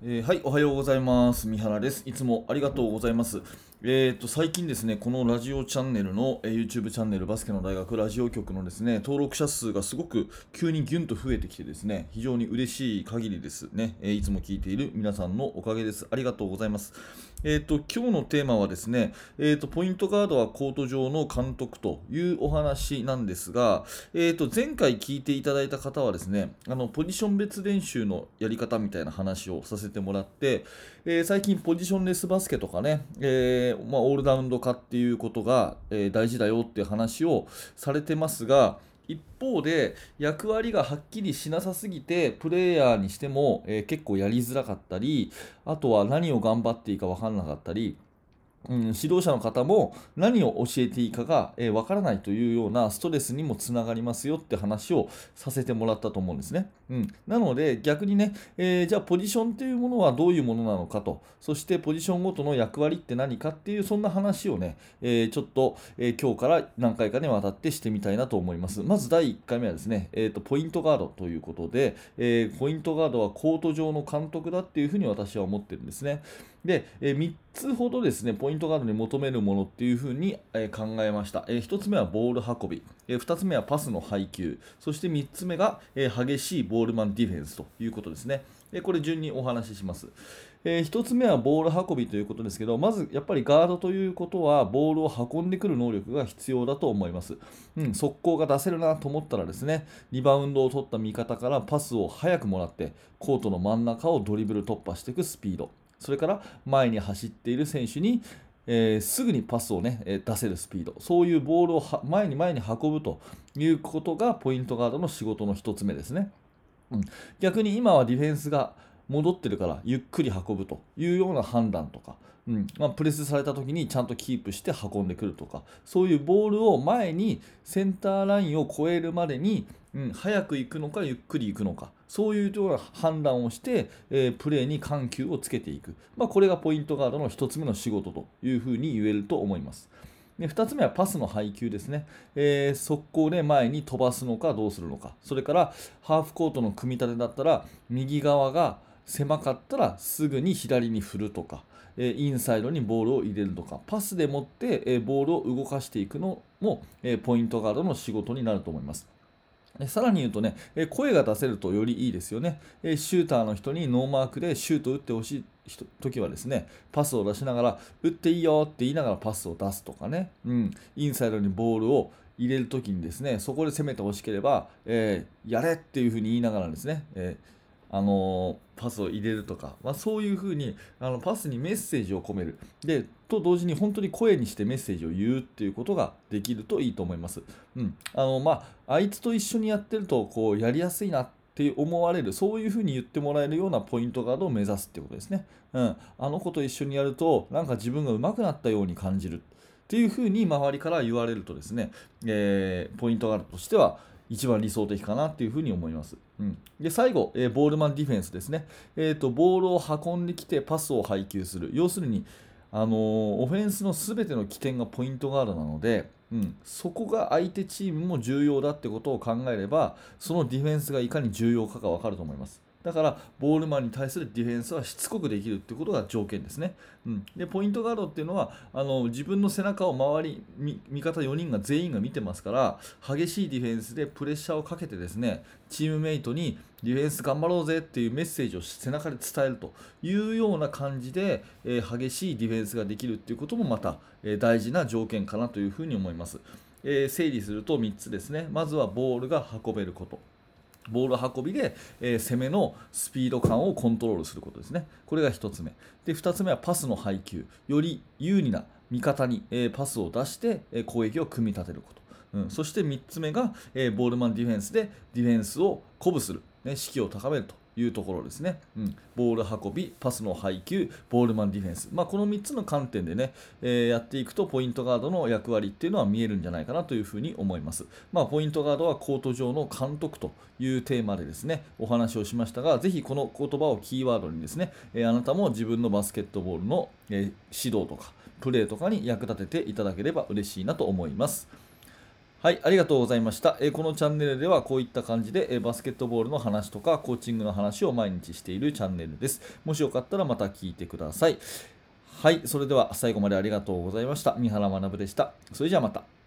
えーはい、おはようございます。三原です。いつもありがとうございます。えー、と最近ですね、このラジオチャンネルの、えー YouTube チャンネルバスケの大学ラジオ局のですね、登録者数がすごく急にギュンと増えてきてですね、非常に嬉しい限りですね、えーいつも聞いている皆さんのおかげです。ありがとうございます。えー、と今日のテーマはですね、えー、とポイントガードはコート上の監督というお話なんですが、えー、と前回聞いていただいた方はですねあのポジション別練習のやり方みたいな話をさせてもらって、えー最近ポジションレスバスケとかね、えーまあ、オールラウンド化っていうことが、えー大事だよっていう話をされてますが一方で役割がはっきりしなさすぎてプレイヤーにしても、えー結構やりづらかったりあとは何を頑張っていいか分かんなかったりうん、指導者の方も何を教えていいかが、えーからないというようなストレスにもつながりますよって話をさせてもらったと思うんですね。うん、なので逆にね、えーじゃあポジションっていうものはどういうものなのかとそしてポジションごとの役割って何かっていうそんな話をね、えーちょっと、えー今日から何回かにわたってしてみたいなと思います。まず第1回目はですね、えーとポイントガードということで、えポイントガードはコート上の監督だっていうふうに私は思ってるんですね。で、え3つほどですね、ポイントガードに求めるものっていうふうに、え考えました。え1つ目はボール運び、え2つ目はパスの配球、そして3つ目が、え激しいボールマンディフェンスということですね。えこれ順にお話しします。え1つ目はボール運びということですけど、まずやっぱりガードということは、ボールを運んでくる能力が必要だと思います。うん、速攻が出せるなと思ったらですね、リバウンドを取った味方からパスを早くもらって、コートの真ん中をドリブル突破していくスピード、それから前に走っている選手に、えーすぐにパスを、ね、出せるスピード、そういうボールを前に前に運ぶということがポイントガードの仕事の1つ目ですね。うん、逆に今はディフェンスが戻ってるからゆっくり運ぶというような判断とか、うん。まあ、プレスされた時にちゃんとキープして運んでくるとかそういうボールを前にセンターラインを越えるまでに、うん、早く行くのかゆっくり行くのかそういうような判断をして、えプレーに緩急をつけていく、まあ、これがポイントガードの1つ目の仕事というふうに言えると思います。で2つ目はパスの配球ですね、えー速攻で前に飛ばすのかどうするのか、それからハーフコートの組み立てだったら、右側が狭かったらすぐに左に振るとか、えインサイドにボールを入れるとか、パスでもって、えボールを動かしていくのも、えポイントガードの仕事になると思います。さらに言うとね、声が出せるとよりいいですよね。シューターの人にノーマークでシュート打ってほしい時はですね、パスを出しながら、打っていいよって言いながらパスを出すとかね、うん、インサイドにボールを入れるときにですね、そこで攻めてほしければ、えーやれっていうふうに言いながらですね、えーあのパスを入れるとか、まあ、そういうふうにあのパスにメッセージを込めるでと同時に本当に声にしてメッセージを言うっていうことができるといいと思います。うんあのまあ、あいつと一緒にやってるとこうやりやすいなって思われるそういうふうに言ってもらえるようなポイントガードを目指すってことですね。うん、あの子と一緒にやるとなんか自分が上手くなったように感じるっていうふうに周りから言われるとですね、えーポイントガードとしては一番理想的かなっていうふうに思います。うん、で最後、えーボールマンディフェンスですね、えーと。ボールを運んできてパスを配球する。要するに、あのーオフェンスのすべての起点がポイントガードなので、うん、そこが相手チームも重要だってことを考えれば、そのディフェンスがいかに重要かが分かると思います。だから、ボールマンに対するディフェンスはしつこくできるってことが条件ですね。うん、でポイントガードっていうのはあの自分の背中を周り味方4人が全員が見てますから激しいディフェンスでプレッシャーをかけてですねチームメイトにディフェンス頑張ろうぜっていうメッセージを背中で伝えるというような感じで、えー激しいディフェンスができるっていうこともまた、えー大事な条件かなというふうに思います。えー整理すると3つですねまずはボールが運べることボール運びで、えー攻めのスピード感をコントロールすることですね。これが1つ目。で、2つ目はパスの配球。より有利な味方に、えーパスを出して、えー攻撃を組み立てること。うん、そして3つ目が、えボールマンディフェンスでディフェンスを鼓舞する、ね、士気を高めるというところですね、うん、ボール運び、パスの配球、ボールマンディフェンス、まあ、この3つの観点でね、えーやっていくとポイントガードの役割っていうのは見えるんじゃないかなというふうに思います。まあ、ポイントガードはコート上の監督というテーマでですねお話をしましたが、ぜひこの言葉をキーワードにですね、えーあなたも自分のバスケットボールの、えー指導とかプレーとかに役立てていただければ嬉しいなと思います。はい、ありがとうございました。えこのチャンネルではこういった感じで、えバスケットボールの話とかコーチングの話を毎日しているチャンネルです。もしよかったらまた聞いてください。はい、それでは最後までありがとうございました。三原学でした。それじゃあまた。